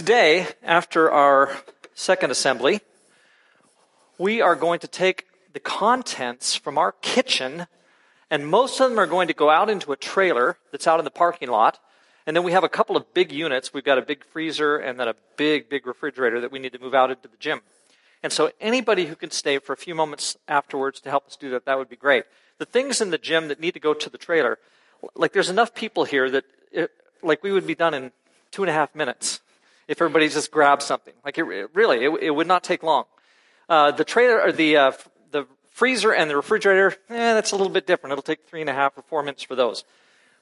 Today, after our second assembly, we are going to take the contents from our kitchen, and most of them are going to go out into a trailer that's out in the parking lot. And then we have a couple of big units. We've got a big freezer and then a big, big refrigerator that we need to move out into the gym. And so anybody who can stay for a few moments afterwards to help us do that, that would be great. The things in the gym that need to go to the trailer, like there's enough people here that, it, like we would be done in two and a half minutes if everybody just grabbed something. Like it, really, it, it, would not take long. Uh, the trailer or the uh, the freezer and the refrigerator, eh, that's a little bit different. It'll take three and a half or four minutes for those,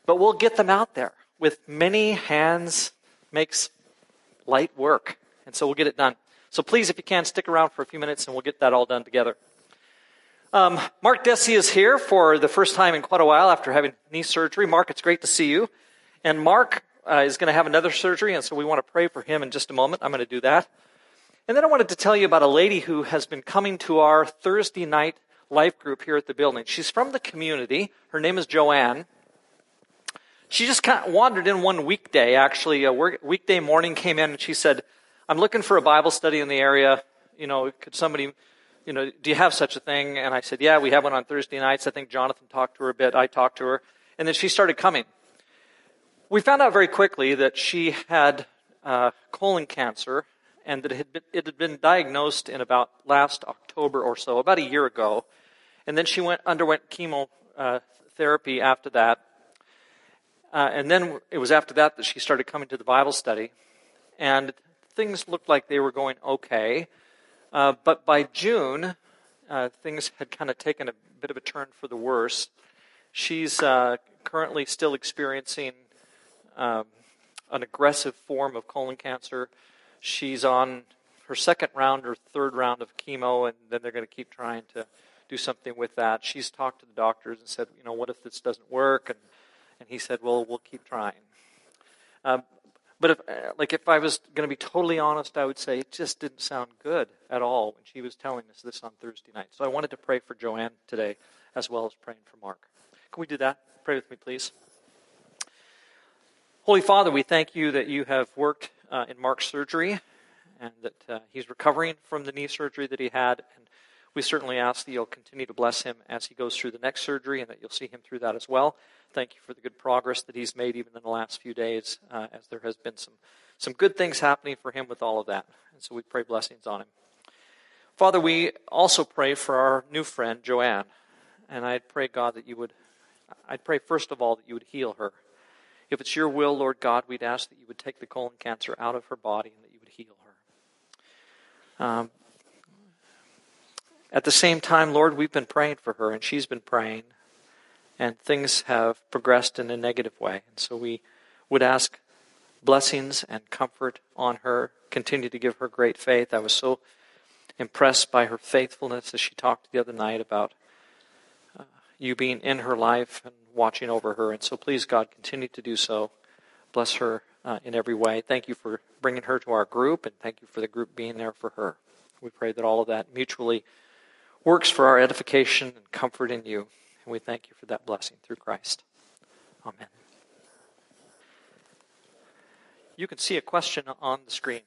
but we'll get them out there with many hands makes light work, and so we'll get it done. So please, if you can, stick around for a few minutes, and we'll get that all done together. Um, Mark Desi is here for the first time in quite a while after having knee surgery. Mark, it's great to see you. And Mark uh, is going to have another surgery, and so we want to pray for him in just a moment. I'm going to do that. And then I wanted to tell you about a lady who has been coming to our Thursday night life group here at the building. She's from the community. Her name is Joanne. She just kind of wandered in one weekday, actually. A weekday morning came in and she said, I'm looking for a Bible study in the area. You know, could somebody, you know, do you have such a thing? And I said, yeah, we have one on Thursday nights. I think Jonathan talked to her a bit. I talked to her. And then she started coming. We found out very quickly that she had uh, colon cancer and that it had, been, it had been diagnosed in about last October or so, about a year ago. And then she went underwent chemotherapy uh, after that. Uh, and then it was after that that she started coming to the Bible study. And things looked like they were going okay. Uh, but by June, uh, things had kind of taken a bit of a turn for the worse. She's currently still experiencing um, an aggressive form of colon cancer. She's on her second round or third round of chemo, and then they're going to keep trying to do something with that. She's talked to the doctors and said, you know, what if this doesn't work? And and he said, well, we'll keep trying. Um, but if, uh, like, if I was going to be totally honest, I would say it just didn't sound good at all when she was telling us this on Thursday night. So I wanted to pray for Joanne today, as well as praying for Mark. Can we do that? Pray with me, please. Holy Father, we thank you that you have worked uh, in Mark's surgery and that uh, he's recovering from the knee surgery that he had. And we certainly ask that you'll continue to bless him as he goes through the next surgery and that you'll see him through that as well. Thank you for the good progress that he's made even in the last few days, uh, as there has been some, some good things happening for him with all of that. And so we pray blessings on him. Father, we also pray for our new friend, Joanne. And I'd pray, God, that you would, I'd pray first of all that you would heal her. If it's your will, Lord God, we'd ask that you would take the colon cancer out of her body and that you would heal her. Um, at the same time, Lord, we've been praying for her and she's been praying, and things have progressed in a negative way. And so we would ask blessings and comfort on her, continue to give her great faith. I was so impressed by her faithfulness as she talked the other night about uh, you being in her life and watching over her. And so please, God, continue to do so. Bless her uh, in every way. Thank you for bringing her to our group, and thank you for the group being there for her. We pray that all of that mutually works for our edification and comfort in you. And we thank you for that blessing through Christ. Amen. You can see a question on the screen.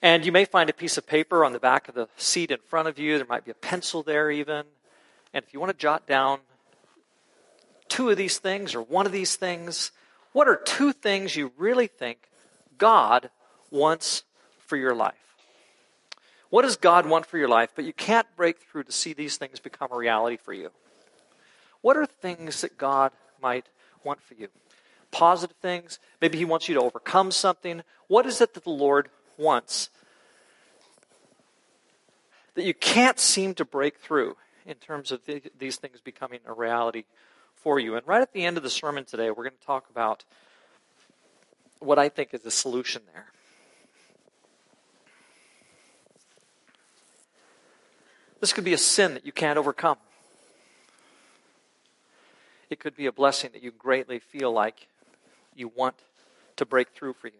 And you may find a piece of paper on the back of the seat in front of you. There might be a pencil there, even. And if you want to jot down two of these things or one of these things? What are two things you really think God wants for your life? What does God want for your life, but you can't break through to see these things become a reality for you? What are things that God might want for you? Positive things? Maybe He wants you to overcome something. What is it that the Lord wants that you can't seem to break through in terms of these things becoming a reality for you. And right at the end of the sermon today, we're going to talk about what I think is the solution there. This could be a sin that you can't overcome. It could be a blessing that you greatly feel like you want to break through for you.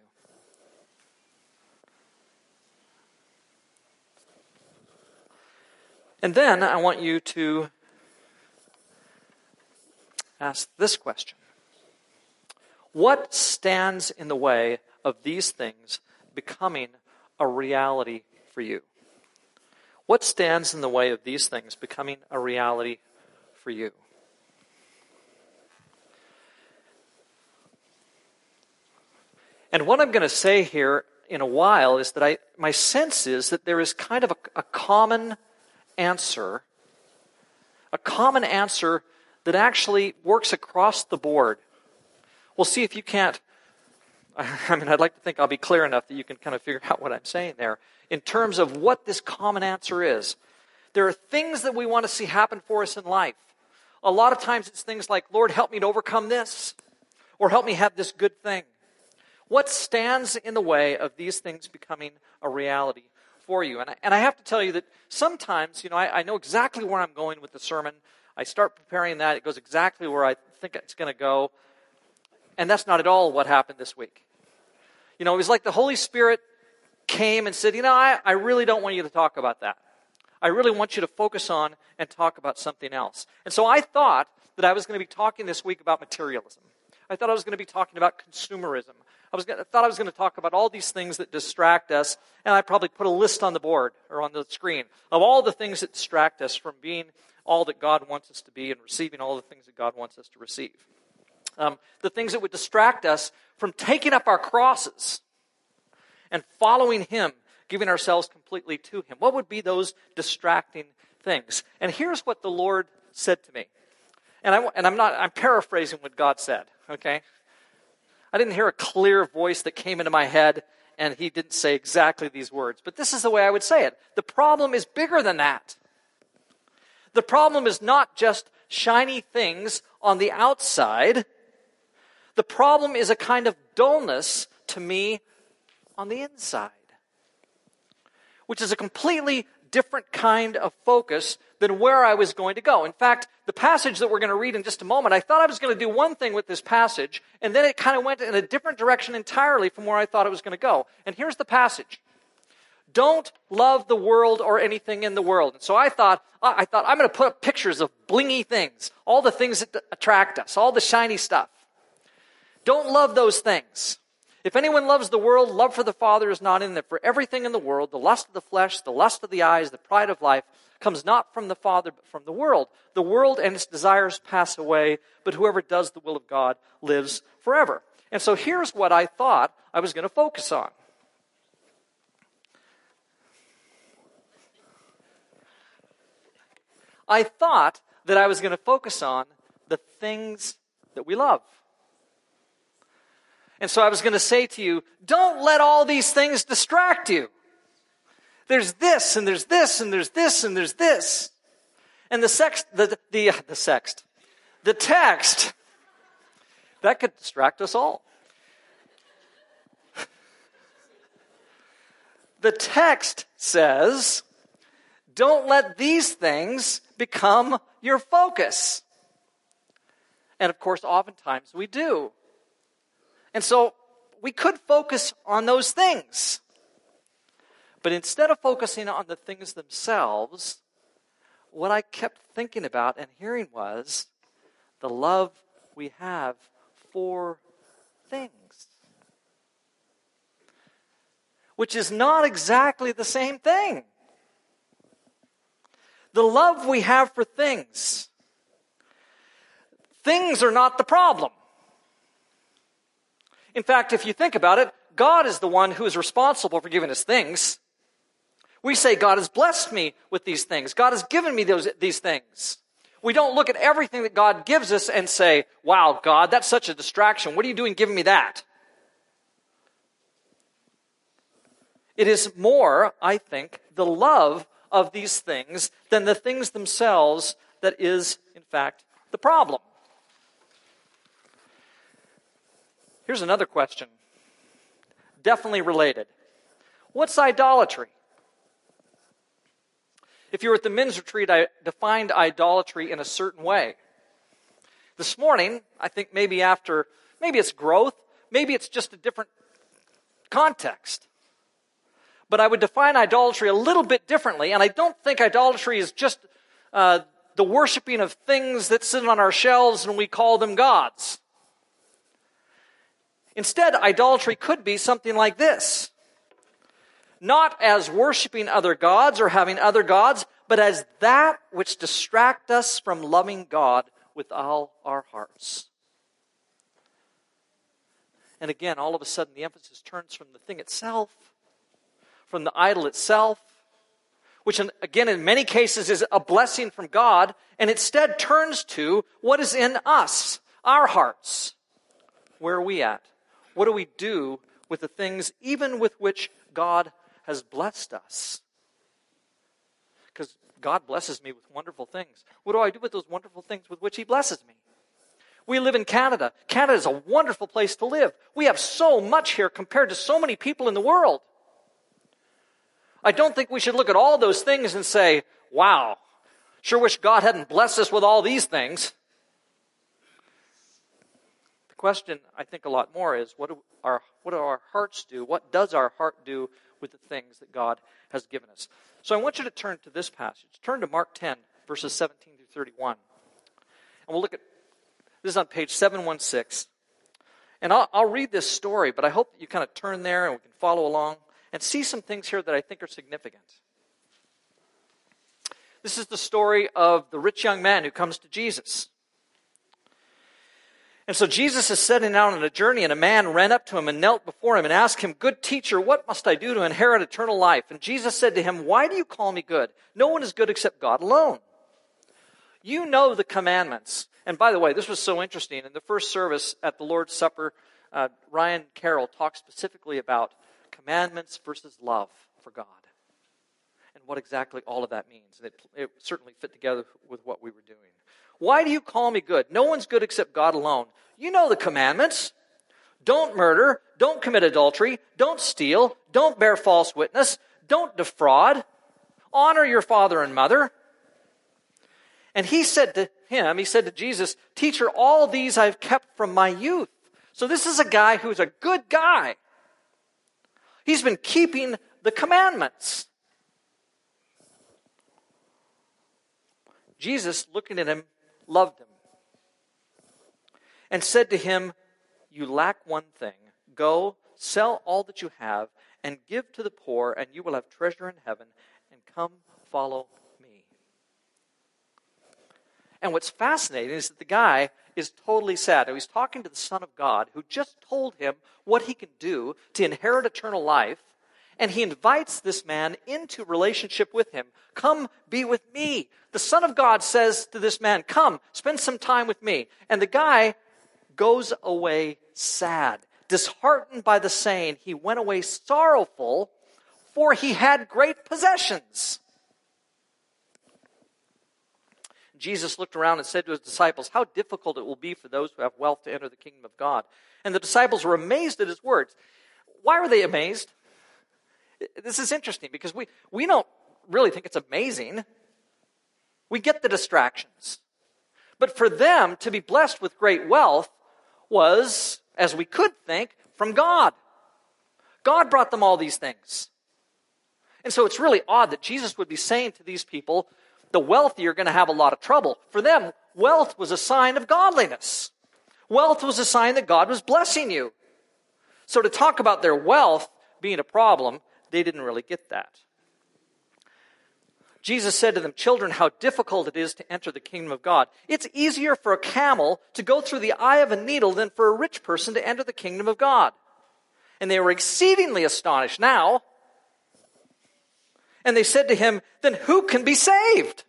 And then I want you to ask this question What stands in the way of these things becoming a reality for you? What stands in the way of these things becoming a reality for you? And what I'm going to say here in a while is that I, my sense is that there is kind of a, a common answer, a common answer that actually works across the board. We'll see if you can't. I mean, I'd like to think I'll be clear enough that you can kind of figure out what I'm saying there in terms of what this common answer is. There are things that we want to see happen for us in life. A lot of times it's things like, Lord, help me to overcome this, or help me have this good thing. What stands in the way of these things becoming a reality for you? And I, and I have to tell you that sometimes, you know, I, I know exactly where I'm going with the sermon. I start preparing that, it goes exactly where I think it's going to go. And that's not at all what happened this week. You know, it was like the Holy Spirit came and said, You know, I, I really don't want you to talk about that. I really want you to focus on and talk about something else. And so I thought that I was going to be talking this week about materialism. I thought I was going to be talking about consumerism. I, was, thought I was going to talk about all these things that distract us, and I probably put a list on the board or on the screen of all the things that distract us from being all that God wants us to be and receiving all the things that God wants us to receive. Um, the things that would distract us from taking up our crosses and following Him, giving ourselves completely to Him. What would be those distracting things? And here's what the Lord said to me. And, I, and I'm not, I'm paraphrasing what God said, okay? I didn't hear a clear voice that came into my head and he didn't say exactly these words. But this is the way I would say it. The problem is bigger than that. The problem is not just shiny things on the outside. The problem is a kind of dullness to me on the inside, which is a completely different kind of focus than where I was going to go. In fact, the passage that we're going to read in just a moment, I thought I was going to do one thing with this passage, and then it kind of went in a different direction entirely from where I thought it was going to go. And here's the passage. Don't love the world or anything in the world. And so I thought, I thought I'm going to put up pictures of blingy things, all the things that attract us, all the shiny stuff. Don't love those things. If anyone loves the world, love for the Father is not in them. For everything in the world, the lust of the flesh, the lust of the eyes, the pride of life, comes not from the Father, but from the world. The world and its desires pass away, but whoever does the will of God lives forever. And so here's what I thought I was going to focus on. I thought that I was going to focus on the things that we love. And so I was going to say to you, don't let all these things distract you. There's this, and there's this, and there's this, and there's this. And the sex, the, the, the sext, the text, that could distract us all. The text says, don't let these things become your focus. And of course, oftentimes we do. And so we could focus on those things. But instead of focusing on the things themselves, what I kept thinking about and hearing was the love we have for things. Which is not exactly the same thing. The love we have for things. Things are not the problem. In fact, if you think about it, God is the one who is responsible for giving us things. We say, God has blessed me with these things. God has given me those, these things. We don't look at everything that God gives us and say, wow, God, that's such a distraction. What are you doing giving me that? It is more, I think, the love of these things than the things themselves that is, in fact, the problem. Here's another question, definitely related. What's idolatry? If you were at the men's retreat, I defined idolatry in a certain way. This morning, I think maybe after, maybe it's growth, maybe it's just a different context. But I would define idolatry a little bit differently, and I don't think idolatry is just uh, the worshiping of things that sit on our shelves and we call them gods. Instead, idolatry could be something like this not as worshiping other gods or having other gods, but as that which distract us from loving God with all our hearts. And again, all of a sudden, the emphasis turns from the thing itself, from the idol itself, which again, in many cases, is a blessing from God, and instead turns to what is in us, our hearts. Where are we at? What do we do with the things, even with which God has blessed us. Because God blesses me with wonderful things. What do I do with those wonderful things with which He blesses me? We live in Canada. Canada is a wonderful place to live. We have so much here compared to so many people in the world. I don't think we should look at all those things and say, wow, sure wish God hadn't blessed us with all these things. Question, I think, a lot more is what do our, what do our hearts do? What does our heart do with the things that God has given us. So I want you to turn to this passage. Turn to Mark 10, verses 17 through 31. And we'll look at this is on page 716. And I'll, I'll read this story, but I hope that you kind of turn there and we can follow along and see some things here that I think are significant. This is the story of the rich young man who comes to Jesus. And so Jesus is setting out on a journey, and a man ran up to him and knelt before him and asked him, Good teacher, what must I do to inherit eternal life? And Jesus said to him, Why do you call me good? No one is good except God alone. You know the commandments. And by the way, this was so interesting. In the first service at the Lord's Supper, uh, Ryan Carroll talked specifically about commandments versus love for God and what exactly all of that means. And it, it certainly fit together with what we were doing. Why do you call me good? No one's good except God alone. You know the commandments. Don't murder. Don't commit adultery. Don't steal. Don't bear false witness. Don't defraud. Honor your father and mother. And he said to him, he said to Jesus, Teacher, all these I've kept from my youth. So this is a guy who's a good guy. He's been keeping the commandments. Jesus, looking at him, loved him and said to him, You lack one thing. Go, sell all that you have, and give to the poor, and you will have treasure in heaven, and come follow me. And what's fascinating is that the guy is totally sad. He's talking to the Son of God who just told him what he can do to inherit eternal life and he invites this man into relationship with him. Come be with me. The Son of God says to this man, Come, spend some time with me. And the guy goes away sad, disheartened by the saying, he went away sorrowful, for he had great possessions. Jesus looked around and said to his disciples, How difficult it will be for those who have wealth to enter the kingdom of God. And the disciples were amazed at his words. Why were they amazed? This is interesting because we, we don't really think it's amazing. We get the distractions. But for them to be blessed with great wealth was, as we could think, from God. God brought them all these things. And so it's really odd that Jesus would be saying to these people, the wealthy are going to have a lot of trouble. For them, wealth was a sign of godliness. Wealth was a sign that God was blessing you. So to talk about their wealth being a problem they didn't really get that. Jesus said to them, Children, how difficult it is to enter the kingdom of God. It's easier for a camel to go through the eye of a needle than for a rich person to enter the kingdom of God. And they were exceedingly astonished now. And they said to him, Then who can be saved?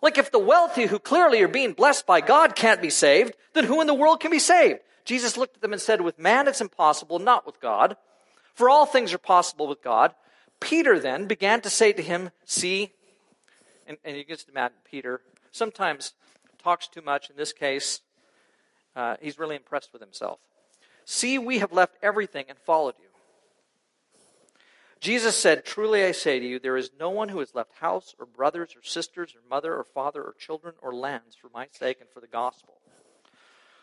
Like if the wealthy who clearly are being blessed by God can't be saved, then who in the world can be saved? Jesus looked at them and said, With man it's impossible, not with God. For all things are possible with God. Peter then began to say to him, See, and, and you get imagine Peter sometimes talks too much. In this case, uh, he's really impressed with himself. See, we have left everything and followed you. Jesus said, Truly I say to you, there is no one who has left house or brothers or sisters or mother or father or children or lands for my sake and for the gospel,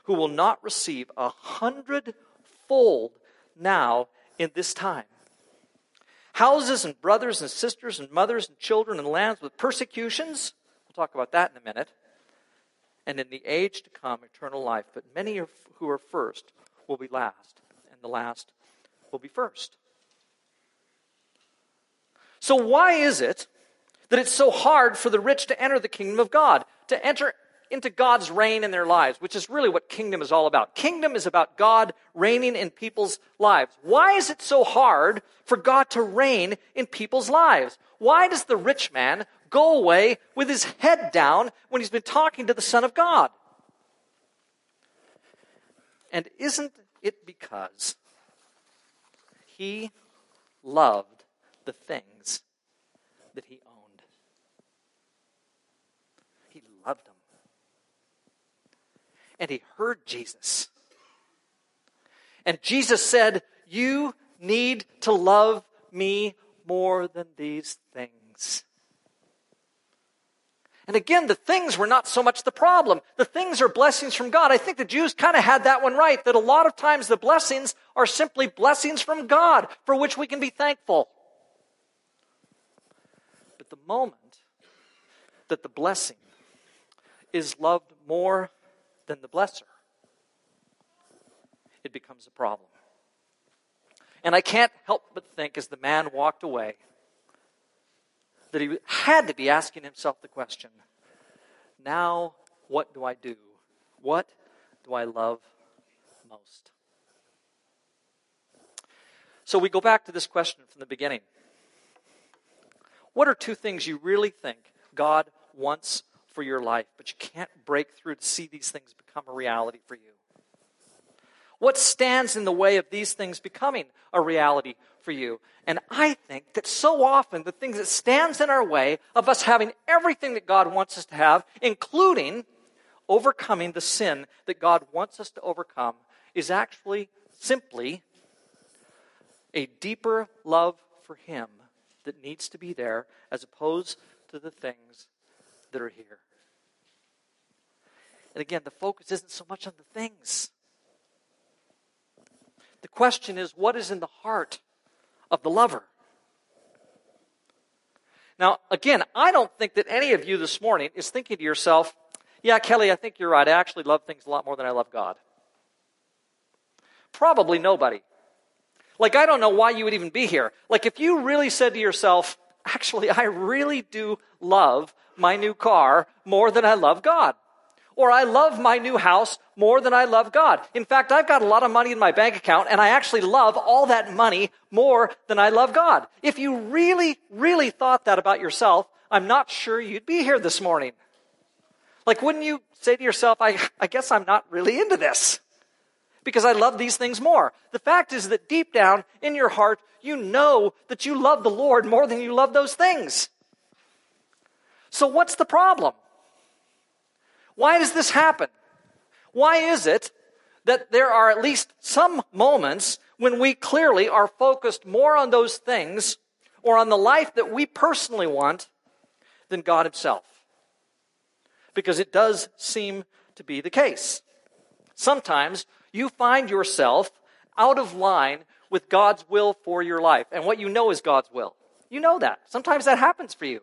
who will not receive a hundredfold now in this time. Houses and brothers and sisters and mothers and children and lands with persecutions. We'll talk about that in a minute. And in the age to come, eternal life. But many who are first will be last, and the last will be first. So, why is it that it's so hard for the rich to enter the kingdom of God, to enter into God's reign in their lives, which is really what kingdom is all about? Kingdom is about God reigning in people's lives. Why is it so hard for God to reign in people's lives? Why does the rich man go away with his head down when he's been talking to the Son of God? And isn't it because he loved the things that he owned? He loved them. And he heard Jesus. And Jesus said, You need to love me more than these things. And again, the things were not so much the problem. The things are blessings from God. I think the Jews kind of had that one right, that a lot of times the blessings are simply blessings from God for which we can be thankful. But the moment that the blessing is loved more than the blesser, it becomes a problem. And I can't help but think as the man walked away, that he had to be asking himself the question now what do I do? What do I love most? So we go back to this question from the beginning. What are two things you really think God wants for your life, but you can't break through to see these things become a reality for you? What stands in the way of these things becoming a reality for you? And I think that so often the things that stands in our way of us having everything that God wants us to have, including overcoming the sin that God wants us to overcome, is actually simply a deeper love for Him that needs to be there as opposed to the things that are here. And again, the focus isn't so much on the things the question is, what is in the heart of the lover? Now, again, I don't think that any of you this morning is thinking to yourself, yeah, Kelly, I think you're right. I actually love things a lot more than I love God. Probably nobody. Like, I don't know why you would even be here. Like, if you really said to yourself, actually, I really do love my new car more than I love God. Or I love my new house more than I love God. In fact, I've got a lot of money in my bank account and I actually love all that money more than I love God. If you really, really thought that about yourself, I'm not sure you'd be here this morning. Like, wouldn't you say to yourself, I, I guess I'm not really into this because I love these things more? The fact is that deep down in your heart, you know that you love the Lord more than you love those things. So what's the problem? Why does this happen? Why is it that there are at least some moments when we clearly are focused more on those things or on the life that we personally want than God Himself? Because it does seem to be the case. Sometimes you find yourself out of line with God's will for your life. And what you know is God's will. You know that. Sometimes that happens for you.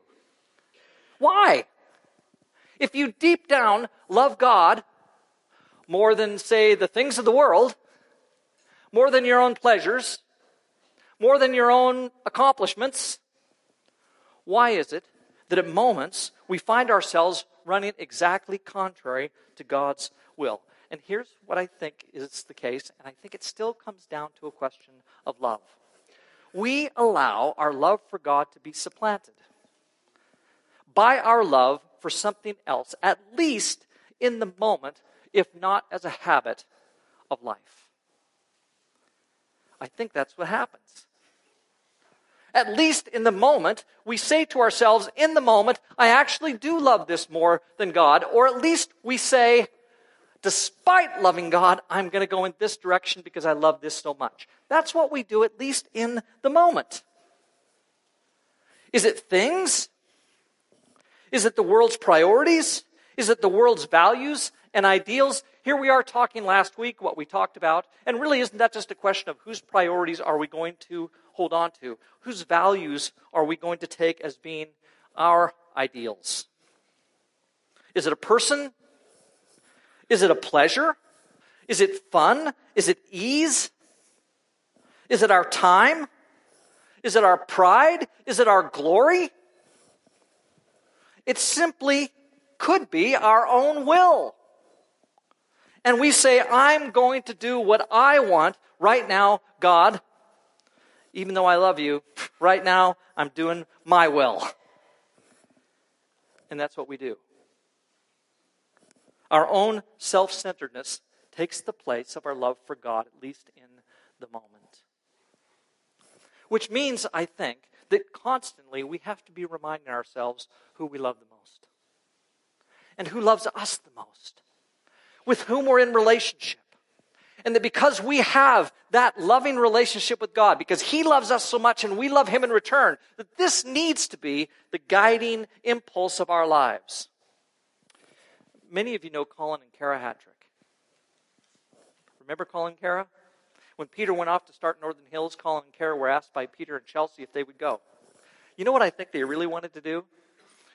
Why? If you deep down love God more than, say, the things of the world, more than your own pleasures, more than your own accomplishments, why is it that at moments we find ourselves running exactly contrary to God's will? And here's what I think is the case, and I think it still comes down to a question of love. We allow our love for God to be supplanted by our love for something else, at least in the moment, if not as a habit of life. I think that's what happens. At least in the moment, we say to ourselves, in the moment, I actually do love this more than God. Or at least we say, despite loving God, I'm going to go in this direction because I love this so much. That's what we do, at least in the moment. Is it things? Is it the world's priorities? Is it the world's values and ideals? Here we are talking last week what we talked about, and really isn't that just a question of whose priorities are we going to hold on to? Whose values are we going to take as being our ideals? Is it a person? Is it a pleasure? Is it fun? Is it ease? Is it our time? Is it our pride? Is it our glory? It simply could be our own will. And we say, I'm going to do what I want right now, God. Even though I love you, right now I'm doing my will. And that's what we do. Our own self centeredness takes the place of our love for God, at least in the moment. Which means, I think, that constantly we have to be reminding ourselves who we love the most and who loves us the most, with whom we're in relationship. And that because we have that loving relationship with God, because He loves us so much and we love Him in return, that this needs to be the guiding impulse of our lives. Many of you know Colin and Kara Hattrick. Remember Colin Kara? When Peter went off to start Northern Hills, Colin and Kara were asked by Peter and Chelsea if they would go. You know what I think they really wanted to do?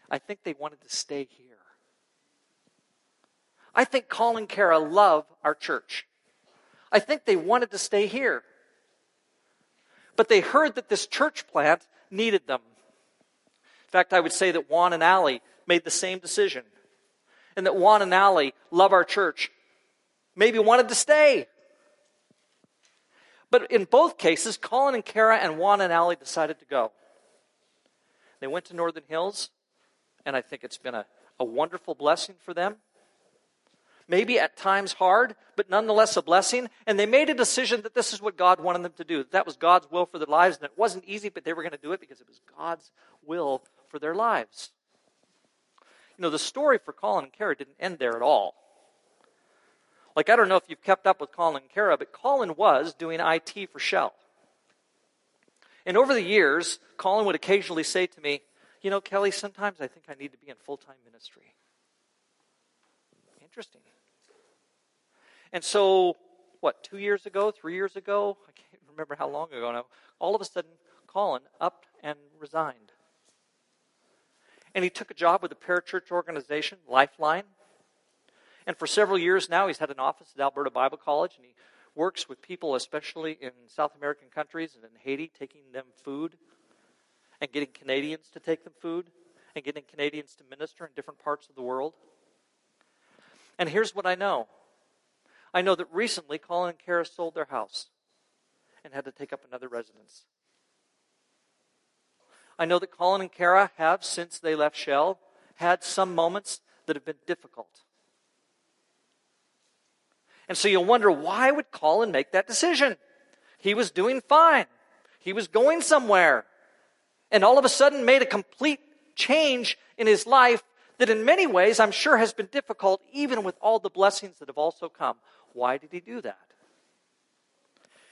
I think they wanted to stay here. I think Colin and Kara love our church. I think they wanted to stay here. But they heard that this church plant needed them. In fact, I would say that Juan and Allie made the same decision. And that Juan and Allie love our church. Maybe wanted to stay. But in both cases, Colin and Kara and Juan and Allie decided to go. They went to Northern Hills, and I think it's been a, a wonderful blessing for them maybe at times hard, but nonetheless a blessing. And they made a decision that this is what God wanted them to do. That, that was God's will for their lives. And it wasn't easy, but they were going to do it because it was God's will for their lives. You know, the story for Colin and Kara didn't end there at all. Like, I don't know if you've kept up with Colin Kara, but Colin was doing IT for Shell. And over the years, Colin would occasionally say to me, You know, Kelly, sometimes I think I need to be in full time ministry. Interesting. And so, what, two years ago, three years ago, I can't remember how long ago now, all of a sudden, Colin up and resigned. And he took a job with a parachurch organization, Lifeline. And for several years now, he's had an office at Alberta Bible College, and he works with people, especially in South American countries and in Haiti, taking them food and getting Canadians to take them food and getting Canadians to minister in different parts of the world. And here's what I know I know that recently Colin and Kara sold their house and had to take up another residence. I know that Colin and Kara have, since they left Shell, had some moments that have been difficult. And so you'll wonder why would Colin make that decision? He was doing fine. He was going somewhere. And all of a sudden made a complete change in his life that in many ways I'm sure has been difficult even with all the blessings that have also come. Why did he do that?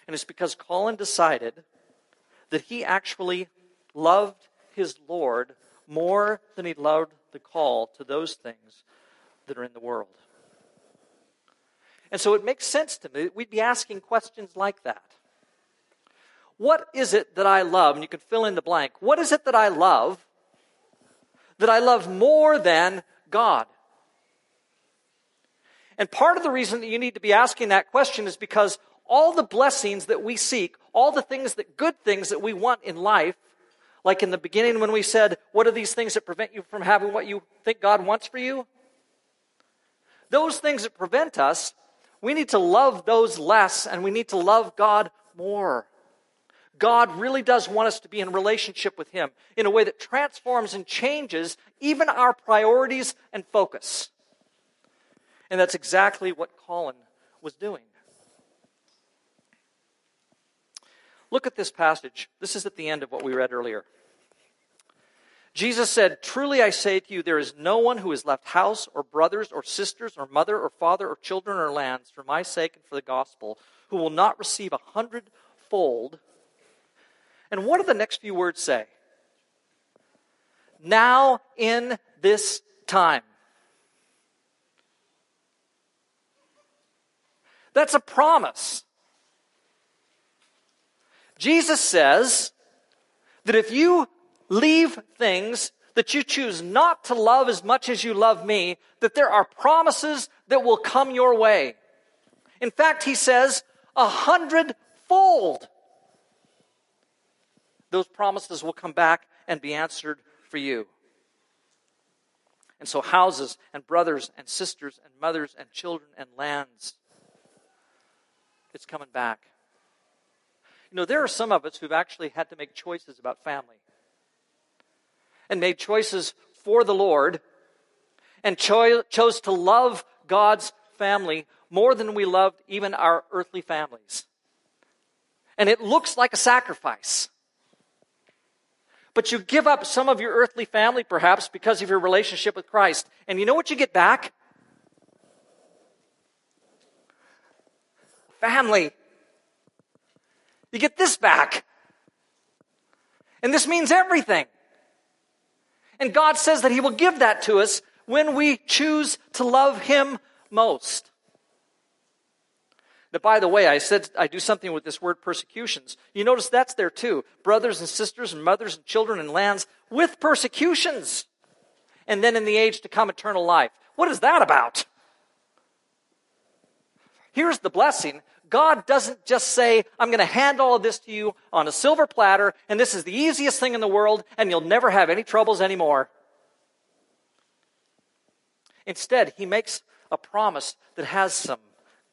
And it's because Colin decided that he actually loved his Lord more than he loved the call to those things that are in the world. And so it makes sense to me that we'd be asking questions like that. What is it that I love? And you can fill in the blank. What is it that I love that I love more than God? And part of the reason that you need to be asking that question is because all the blessings that we seek, all the things that good things that we want in life, like in the beginning when we said, What are these things that prevent you from having what you think God wants for you? Those things that prevent us, we need to love those less and we need to love God more. God really does want us to be in relationship with Him in a way that transforms and changes even our priorities and focus. And that's exactly what Colin was doing. Look at this passage. This is at the end of what we read earlier. Jesus said, Truly I say to you, there is no one who has left house or brothers or sisters or mother or father or children or lands for my sake and for the gospel who will not receive a hundredfold. And what do the next few words say? Now in this time. That's a promise. Jesus says that if you leave things that you choose not to love as much as you love me, that there are promises that will come your way. In fact, he says a hundredfold. Those promises will come back and be answered for you. And so, houses and brothers and sisters and mothers and children and lands, it's coming back. You know, there are some of us who've actually had to make choices about family and made choices for the Lord and cho- chose to love God's family more than we loved even our earthly families. And it looks like a sacrifice. But you give up some of your earthly family, perhaps, because of your relationship with Christ. And you know what you get back? Family. You get this back. And this means everything. And God says that He will give that to us when we choose to love Him most. Now, by the way, I said I do something with this word persecutions. You notice that's there too. Brothers and sisters and mothers and children and lands with persecutions. And then in the age to come, eternal life. What is that about? Here's the blessing. God doesn't just say, I'm going to hand all of this to you on a silver platter, and this is the easiest thing in the world, and you'll never have any troubles anymore. Instead, he makes a promise that has some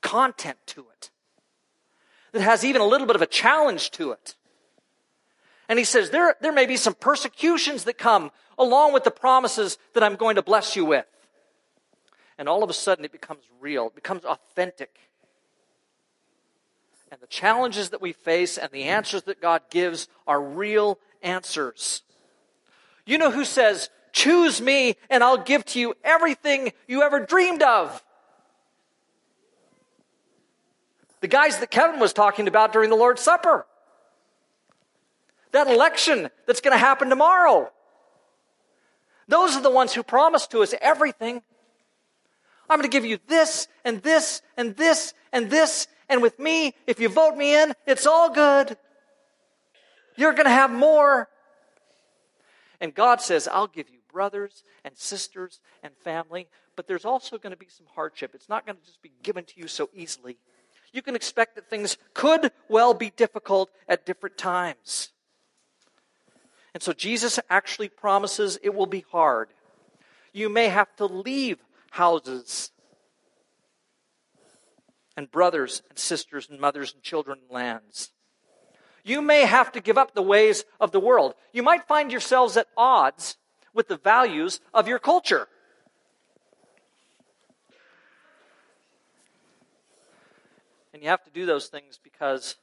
content to it, that has even a little bit of a challenge to it. And he says, there, there may be some persecutions that come along with the promises that I'm going to bless you with. And all of a sudden it becomes real, it becomes authentic. And the challenges that we face and the answers that God gives are real answers. You know who says, Choose me and I'll give to you everything you ever dreamed of? The guys that Kevin was talking about during the Lord's Supper. That election that's going to happen tomorrow. Those are the ones who promised to us everything. I'm going to give you this and this and this and this. And with me, if you vote me in, it's all good. You're going to have more. And God says, I'll give you brothers and sisters and family, but there's also going to be some hardship. It's not going to just be given to you so easily you can expect that things could well be difficult at different times. And so Jesus actually promises it will be hard. You may have to leave houses and brothers and sisters and mothers and children and lands. You may have to give up the ways of the world. You might find yourselves at odds with the values of your culture. And you have to do those things because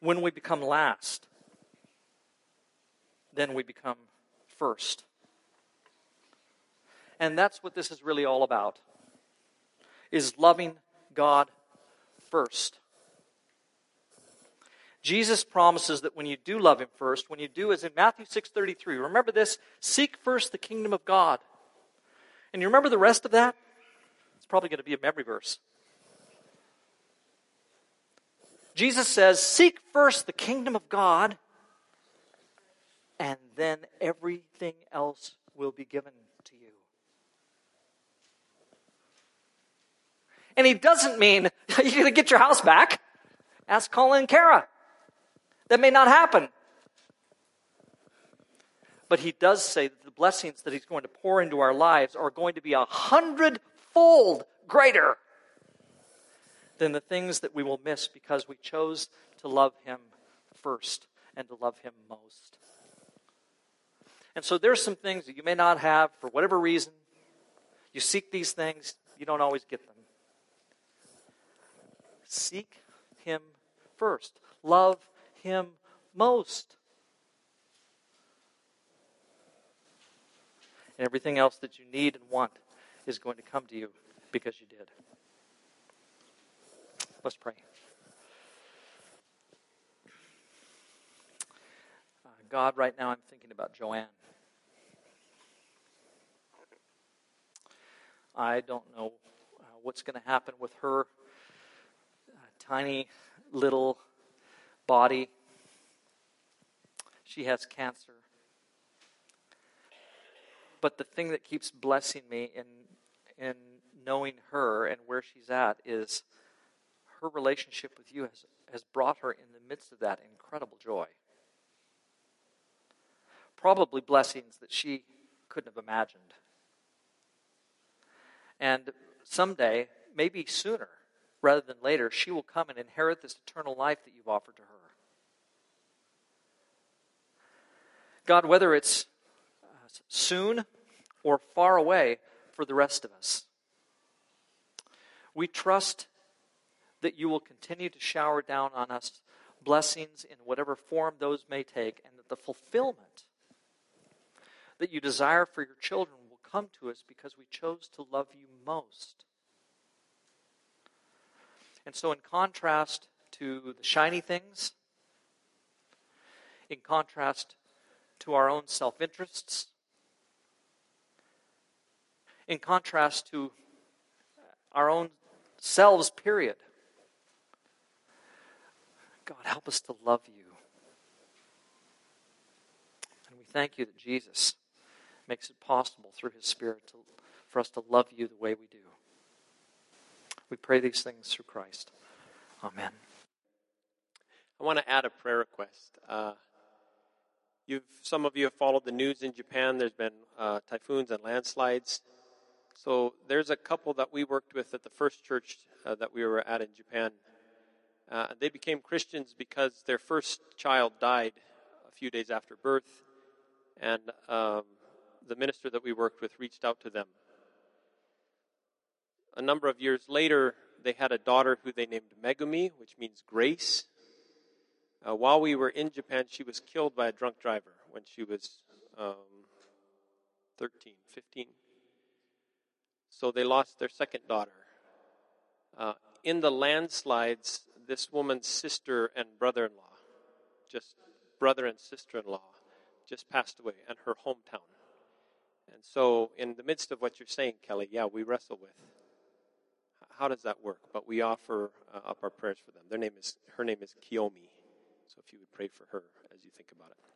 when we become last, then we become first. And that's what this is really all about. Is loving God first. Jesus promises that when you do love him first, when you do as in Matthew 6:33, remember this, seek first the kingdom of God. And you remember the rest of that? It's probably going to be a memory verse. Jesus says, Seek first the kingdom of God, and then everything else will be given to you. And he doesn't mean you're going to get your house back. Ask Colin and Kara. That may not happen. But he does say that the blessings that he's going to pour into our lives are going to be a hundredfold greater than the things that we will miss because we chose to love Him first and to love Him most. And so there's some things that you may not have for whatever reason. You seek these things, you don't always get them. Seek Him first, love Him most. And everything else that you need and want is going to come to you because you did. Let's pray. Uh, God, right now I'm thinking about Joanne. I don't know uh, what's going to happen with her tiny little body. She has cancer. But the thing that keeps blessing me in in knowing her and where she's at is her relationship with you has, has brought her in the midst of that incredible joy. Probably blessings that she couldn't have imagined. And someday, maybe sooner rather than later, she will come and inherit this eternal life that you've offered to her. God, whether it's uh, soon or far away for the rest of us, we trust that you will continue to shower down on us blessings in whatever form those may take, and that the fulfillment that you desire for your children will come to us because we chose to love you most. And so, in contrast to the shiny things, in contrast to our own self interests, in contrast to our own selves, period. God, help us to love you. And we thank you that Jesus makes it possible through his Spirit to, for us to love you the way we do. We pray these things through Christ. Amen. I want to add a prayer request. Uh, you've, some of you have followed the news in Japan. There's been uh, typhoons and landslides. So there's a couple that we worked with at the first church uh, that we were at in Japan. Uh, they became Christians because their first child died a few days after birth, and um, the minister that we worked with reached out to them. A number of years later, they had a daughter who they named Megumi, which means grace. Uh, while we were in Japan, she was killed by a drunk driver when she was um, 13, 15. So they lost their second daughter. Uh, in the landslides, this woman's sister and brother in law, just brother and sister in law, just passed away, and her hometown. And so, in the midst of what you're saying, Kelly, yeah, we wrestle with how does that work? But we offer uh, up our prayers for them. Their name is her name is Kiyomi. So if you would pray for her as you think about it.